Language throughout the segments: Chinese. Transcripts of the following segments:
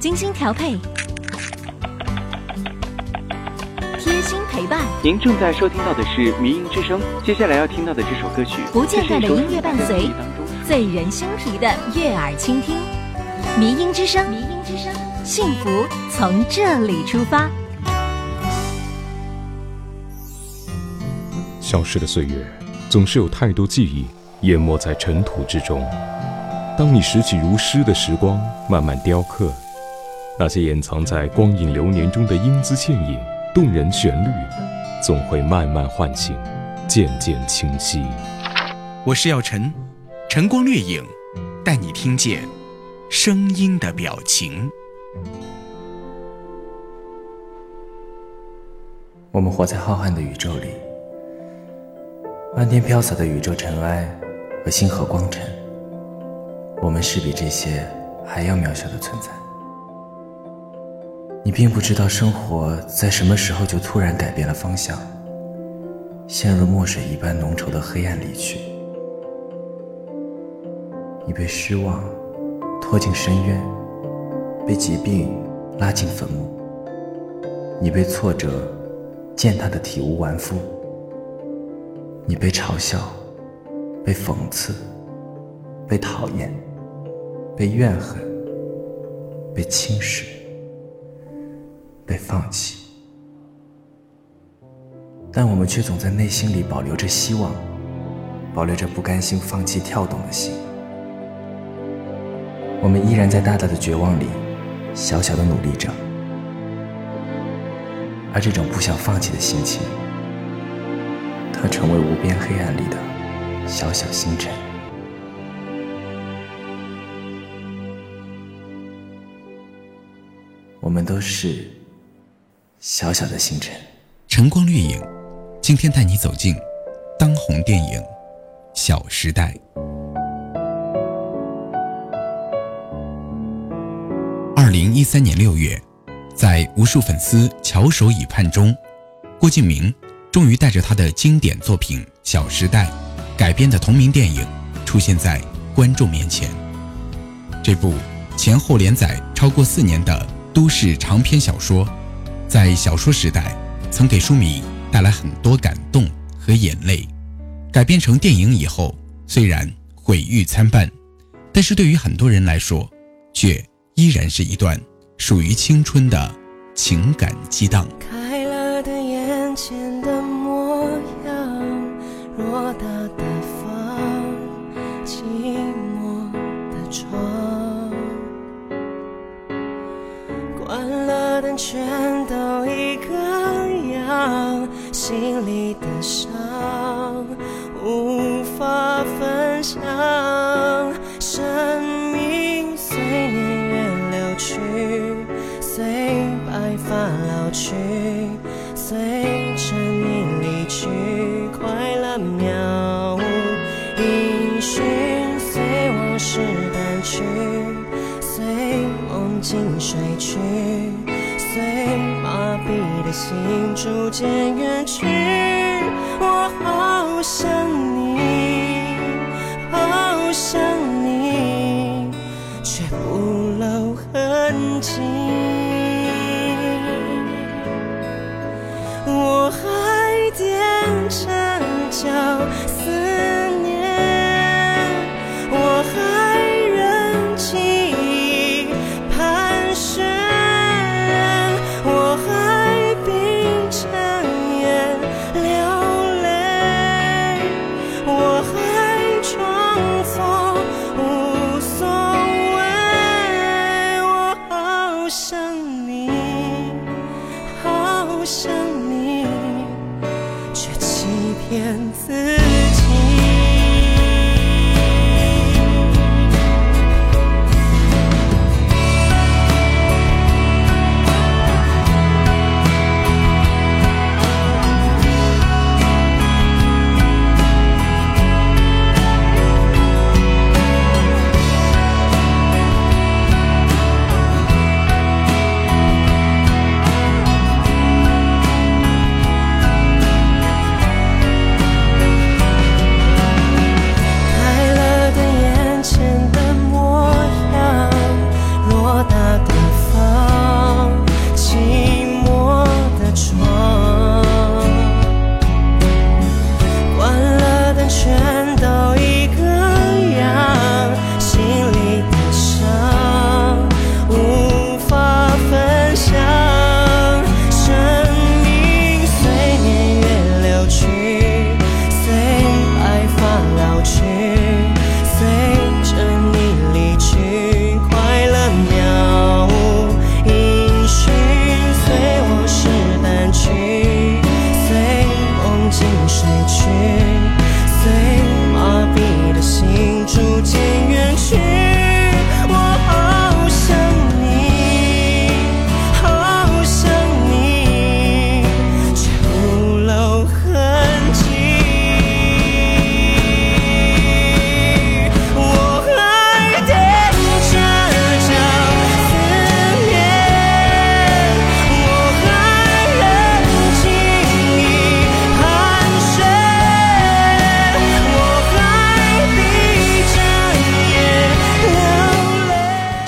精心调配，贴心陪伴。您正在收听到的是《迷音之声》，接下来要听到的这首歌曲，不间断的音乐伴随，醉人心脾的悦耳倾听。迷音之声，迷音之声，幸福从这里出发。消失的岁月，总是有太多记忆淹没在尘土之中。当你拾起如诗的时光，慢慢雕刻那些掩藏在光影流年中的英姿倩影、动人旋律，总会慢慢唤醒，渐渐清晰。我是耀晨，晨光掠影，带你听见声音的表情。我们活在浩瀚的宇宙里，漫天飘洒的宇宙尘埃和星河光尘，我们是比这些还要渺小的存在。你并不知道生活在什么时候就突然改变了方向，陷入墨水一般浓稠的黑暗里去。你被失望拖进深渊，被疾病拉进坟墓，你被挫折践踏得体无完肤，你被嘲笑，被讽刺，被讨厌，被怨恨，被轻视，被放弃，但我们却总在内心里保留着希望，保留着不甘心放弃跳动的心。我们依然在大大的绝望里，小小的努力着，而这种不想放弃的心情，它成为无边黑暗里的小小星辰。我们都是小小的星辰。晨光掠影，今天带你走进当红电影《小时代》。二零一三年六月，在无数粉丝翘首以盼中，郭敬明终于带着他的经典作品《小时代》改编的同名电影出现在观众面前。这部前后连载超过四年的都市长篇小说，在小说时代曾给书迷带来很多感动和眼泪。改编成电影以后，虽然毁誉参半，但是对于很多人来说，却依然是一段属于青春的情感激荡。心里的伤无法分享，生命随年月流去，随白发老去，随着你离去，快乐渺无音讯，随往事淡去，随梦境睡去，的心逐渐远去，我好想你，好想你。却不露痕迹。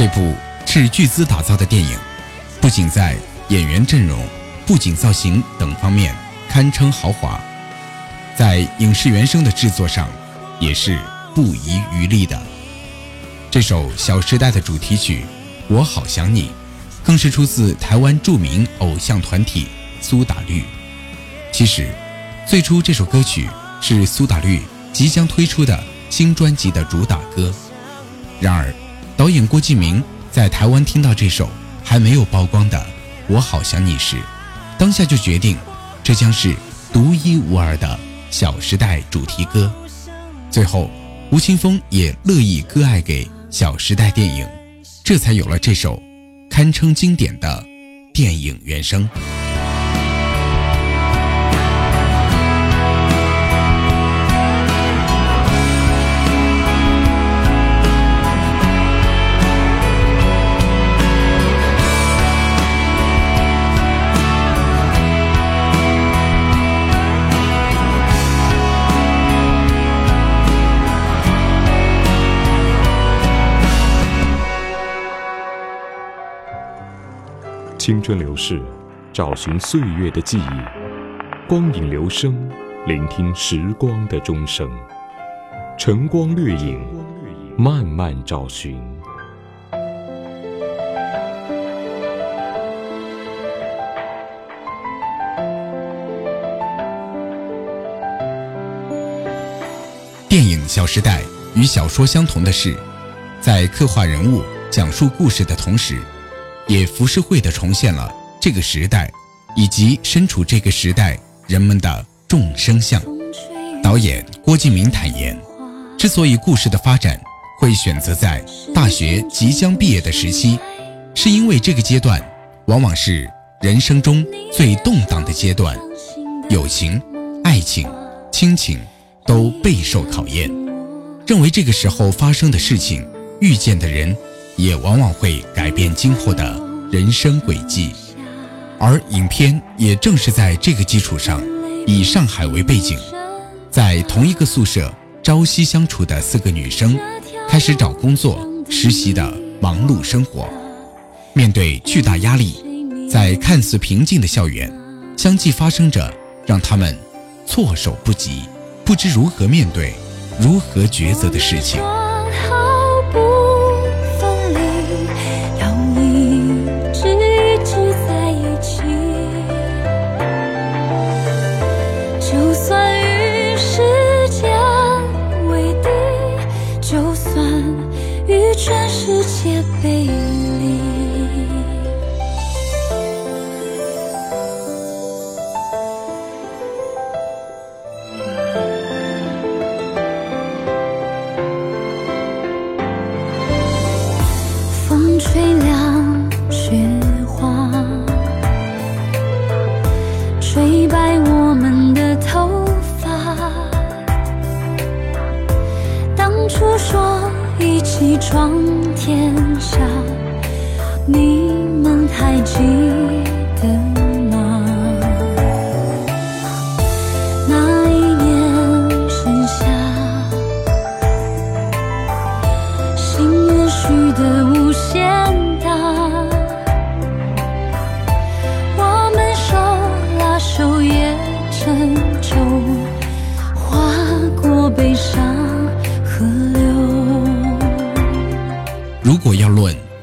这部斥巨资打造的电影，不仅在演员阵容、布景造型等方面堪称豪华，在影视原声的制作上也是不遗余力的。这首《小时代》的主题曲《我好想你》，更是出自台湾著名偶像团体苏打绿。其实，最初这首歌曲是苏打绿即将推出的新专辑的主打歌。然而，导演郭敬明在台湾听到这首还没有曝光的《我好想你》时，当下就决定，这将是独一无二的《小时代》主题歌。最后，吴青峰也乐意割爱给。《小时代》电影，这才有了这首堪称经典的电影原声。青春流逝，找寻岁月的记忆；光影流声，聆听时光的钟声。晨光掠影，慢慢找寻。电影《小时代》与小说相同的是，在刻画人物、讲述故事的同时。也浮世绘地重现了这个时代，以及身处这个时代人们的众生相。导演郭敬明坦言，之所以故事的发展会选择在大学即将毕业的时期，是因为这个阶段往往是人生中最动荡的阶段，友情、爱情、亲情都备受考验。认为这个时候发生的事情、遇见的人。也往往会改变今后的人生轨迹，而影片也正是在这个基础上，以上海为背景，在同一个宿舍朝夕相处的四个女生，开始找工作、实习的忙碌生活。面对巨大压力，在看似平静的校园，相继发生着让他们措手不及、不知如何面对、如何抉择的事情。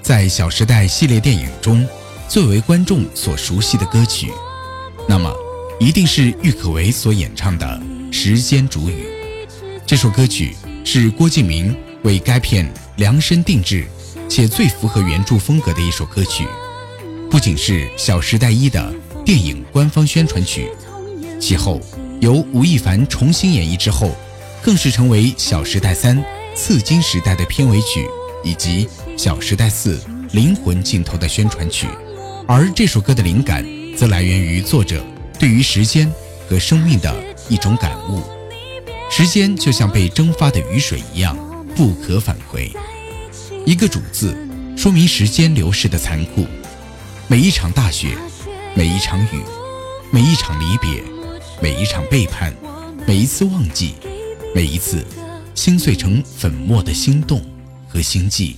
在《小时代》系列电影中最为观众所熟悉的歌曲，那么一定是郁可唯所演唱的《时间煮雨》。这首歌曲是郭敬明为该片量身定制，且最符合原著风格的一首歌曲。不仅是《小时代一》的电影官方宣传曲，其后由吴亦凡重新演绎之后，更是成为《小时代三：刺金时代》的片尾曲。以及《小时代四：灵魂尽头》的宣传曲，而这首歌的灵感则来源于作者对于时间和生命的一种感悟。时间就像被蒸发的雨水一样不可返回，一个“主”字，说明时间流逝的残酷。每一场大雪，每一场雨，每一场离别，每一场背叛，每一次忘记，每一次心碎成粉末的心动。和心悸，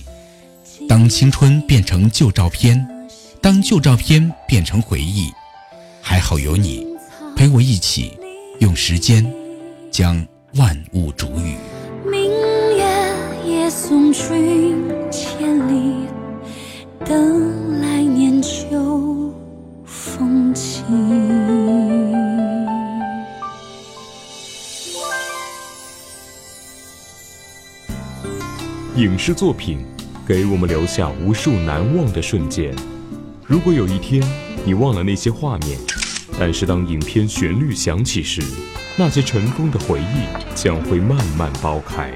当青春变成旧照片，当旧照片变成回忆，还好有你陪我一起，用时间将万物煮雨。明月夜送君千里，等来年秋风起。影视作品给我们留下无数难忘的瞬间。如果有一天你忘了那些画面，但是当影片旋律响起时，那些成功的回忆将会慢慢剥开。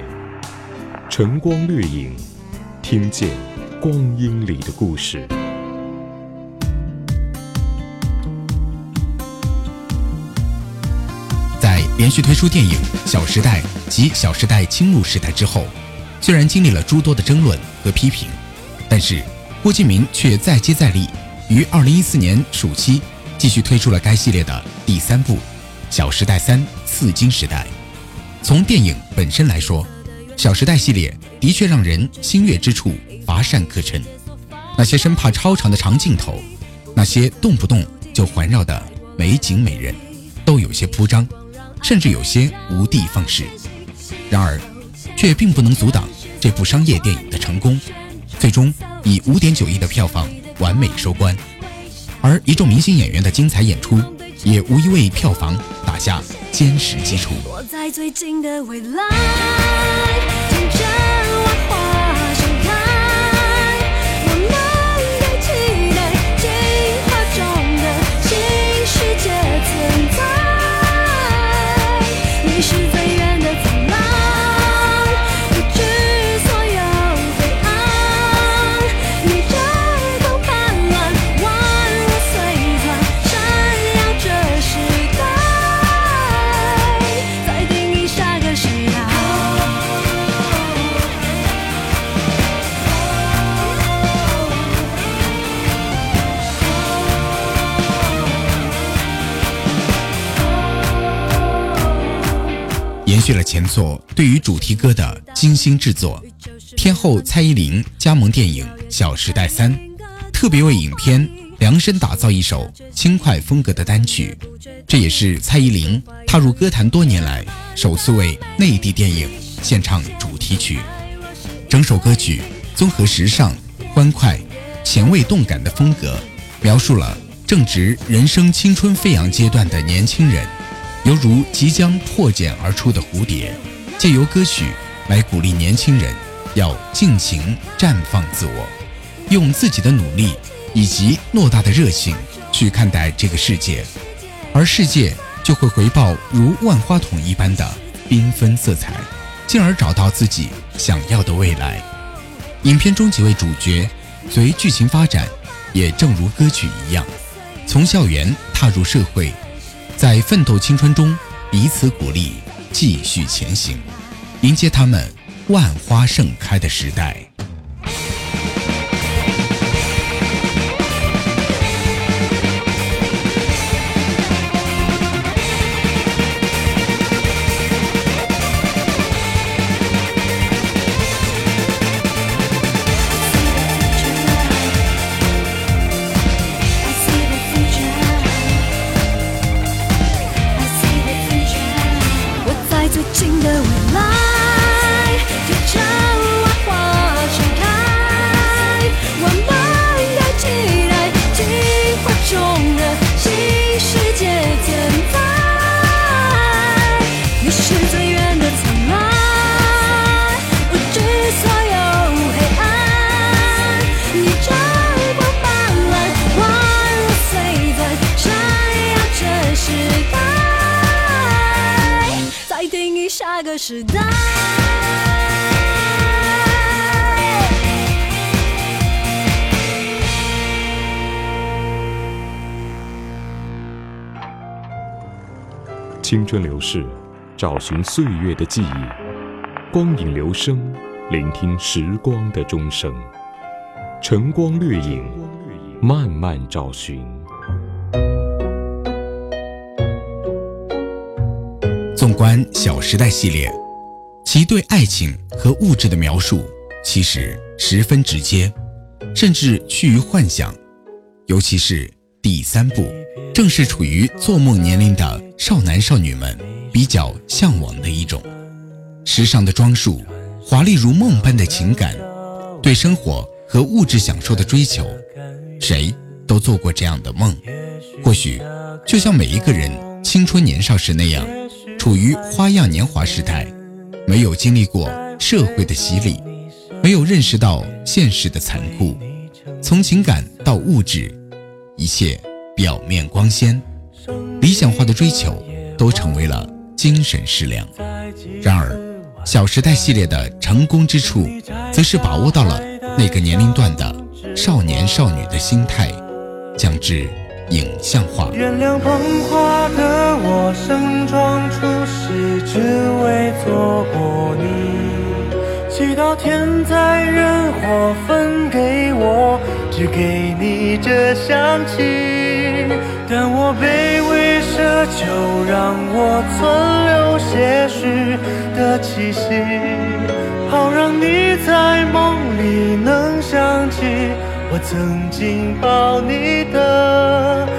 晨光掠影，听见光阴里的故事。在连续推出电影《小时代》及《小时代》青木时代之后，虽然经历了诸多的争论和批评，但是郭敬明却再接再厉，于2014年暑期继续推出了该系列的第三部《小时代三：刺金时代》。从电影本身来说，《小时代》系列的确让人心悦之处乏善可陈。那些生怕超长的长镜头，那些动不动就环绕的美景美人，都有些铺张，甚至有些无的放矢。然而，却并不能阻挡这部商业电影的成功，最终以五点九亿的票房完美收官。而一众明星演员的精彩演出，也无疑为票房打下坚实基础。我在最近的未来，续了前作对于主题歌的精心制作，天后蔡依林加盟电影《小时代三》，特别为影片量身打造一首轻快风格的单曲，这也是蔡依林踏入歌坛多年来首次为内地电影献唱主题曲。整首歌曲综合时尚、欢快、前卫动感的风格，描述了正值人生青春飞扬阶段的年轻人。犹如即将破茧而出的蝴蝶，借由歌曲来鼓励年轻人要尽情绽放自我，用自己的努力以及偌大的热情去看待这个世界，而世界就会回报如万花筒一般的缤纷色彩，进而找到自己想要的未来。影片中几位主角随剧情发展，也正如歌曲一样，从校园踏入社会。在奋斗青春中彼此鼓励，继续前行，迎接他们万花盛开的时代。那个时代。青春流逝，找寻岁月的记忆；光影流声，聆听时光的钟声。晨光掠影，慢慢找寻。纵观《小时代》系列，其对爱情和物质的描述其实十分直接，甚至趋于幻想。尤其是第三部，正是处于做梦年龄的少男少女们比较向往的一种。时尚的装束，华丽如梦般的情感，对生活和物质享受的追求，谁都做过这样的梦。或许，就像每一个人青春年少时那样，处于花样年华时代，没有经历过社会的洗礼，没有认识到现实的残酷。从情感到物质，一切表面光鲜，理想化的追求都成为了精神食粮。然而，《小时代》系列的成功之处，则是把握到了那个年龄段的少年少女的心态，将之影像化。原谅捧花的我，盛装出席，只为错过你。祈祷天灾人祸分给我，只给你这香气。但我卑微奢求，让我存留些许的气息，好让你在梦里能想起我曾经抱你的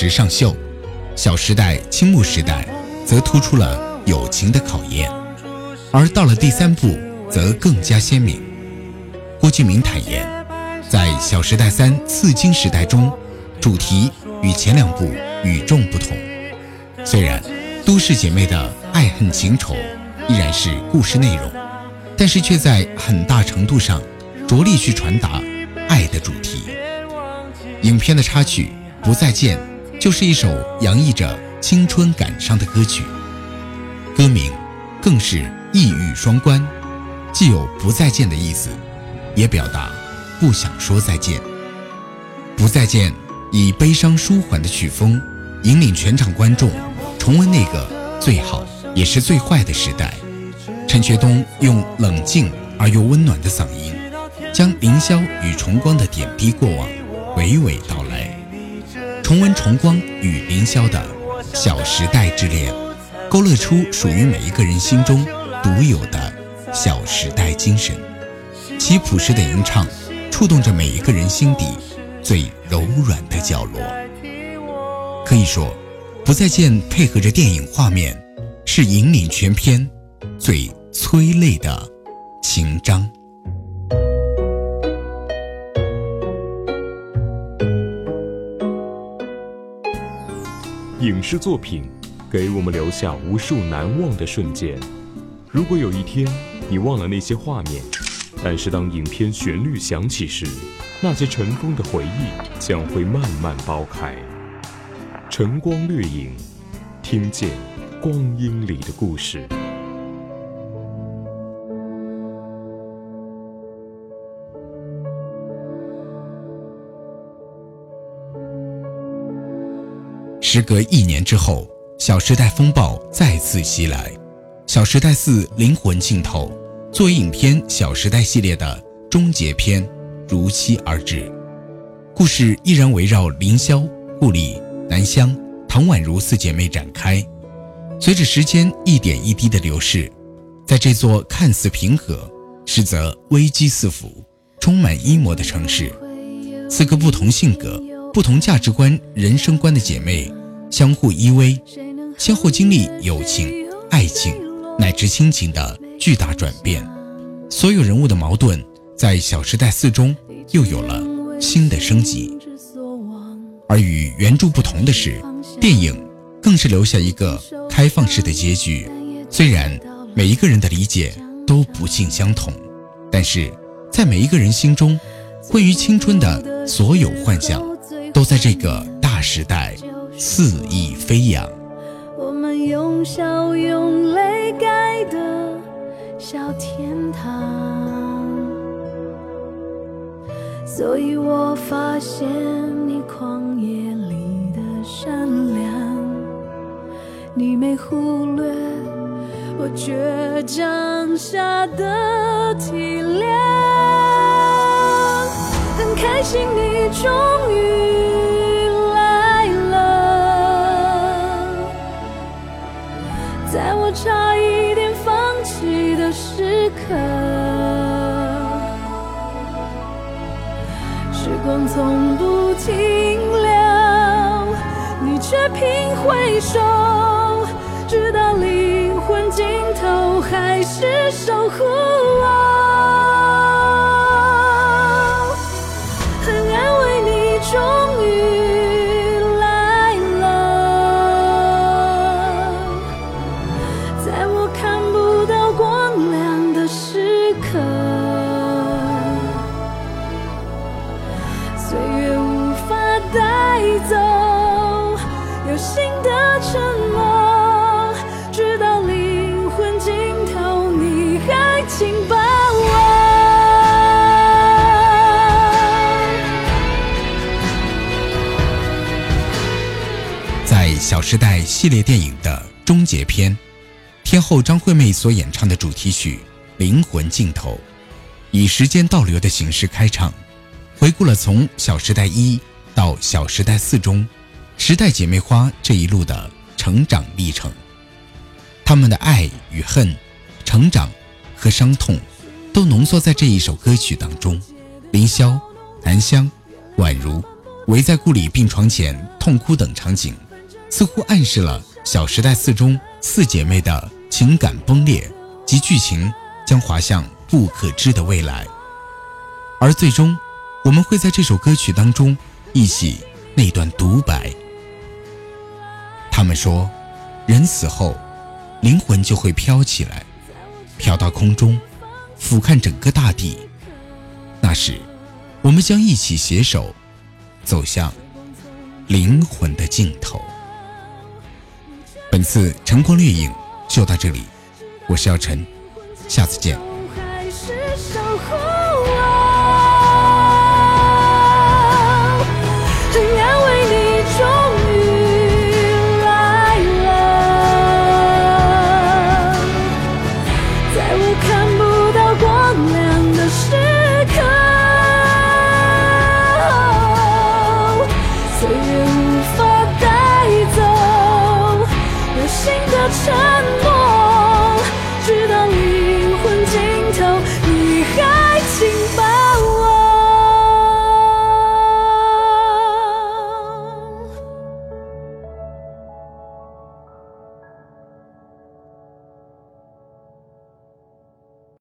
时尚秀，《小时代》青木时代则突出了友情的考验，而到了第三部则更加鲜明。郭敬明坦言，在《小时代三：刺金时代》中，主题与前两部与众不同。虽然都市姐妹的爱恨情仇依然是故事内容，但是却在很大程度上着力去传达爱的主题。影片的插曲《不再见》就是一首洋溢着青春感伤的歌曲，歌名更是一语双关，既有不再见的意思，也表达不想说再见。不再见以悲伤舒缓的曲风，引领全场观众重温那个最好也是最坏的时代。陈学冬用冷静而又温暖的嗓音，将凌霄与重光的点滴过往娓娓道来。重温重光与凌霄的小时代之恋，勾勒出属于每一个人心中独有的小时代精神。其朴实的吟唱，触动着每一个人心底最柔软的角落。可以说，不再见配合着电影画面，是引领全片最催泪的情章。影视作品给我们留下无数难忘的瞬间。如果有一天你忘了那些画面，但是当影片旋律响起时，那些尘封的回忆将会慢慢剥开。晨光掠影，听见光阴里的故事。时隔一年之后，《小时代》风暴再次袭来，《小时代四：灵魂尽头》作为影片《小时代》系列的终结篇，如期而至。故事依然围绕凌霄、顾里、南湘、唐宛如四姐妹展开。随着时间一点一滴的流逝，在这座看似平和，实则危机四伏、充满阴谋的城市，四个不同性格、不同价值观、人生观的姐妹相互依偎，先后经历友情、爱情乃至亲情的巨大转变。所有人物的矛盾在《小时代四》中又有了新的升级。而与原著不同的是，电影更是留下一个开放式的结局。虽然每一个人的理解都不尽相同，但是在每一个人心中，关于青春的所有幻想，都在这个大时代肆意飞扬。我们用笑用泪盖的小天堂，所以我发现你旷野里的善良，你没忽略我倔强下的体谅。很开心你终于时光从不停留，你却频回首，直到灵魂尽头还是守护我。系列电影的终结篇，天后张惠妹所演唱的主题曲《灵魂尽头》，以时间倒流的形式开场，回顾了从《小时代一》到《小时代四》中时代姐妹花这一路的成长历程。她们的爱与恨、成长和伤痛，都浓缩在这一首歌曲当中。凌霄、南湘、宛如围在顾里病床前痛哭等场景，似乎暗示了《小时代四》中四姐妹的情感崩裂及剧情将滑向不可知的未来。而最终，我们会在这首歌曲当中忆起那段独白。他们说，人死后，灵魂就会飘起来，飘到空中，俯瞰整个大地。那时，我们将一起携手，走向灵魂的尽头。本次晨光掠影就到这里，我是姚晨，下次见。还是守护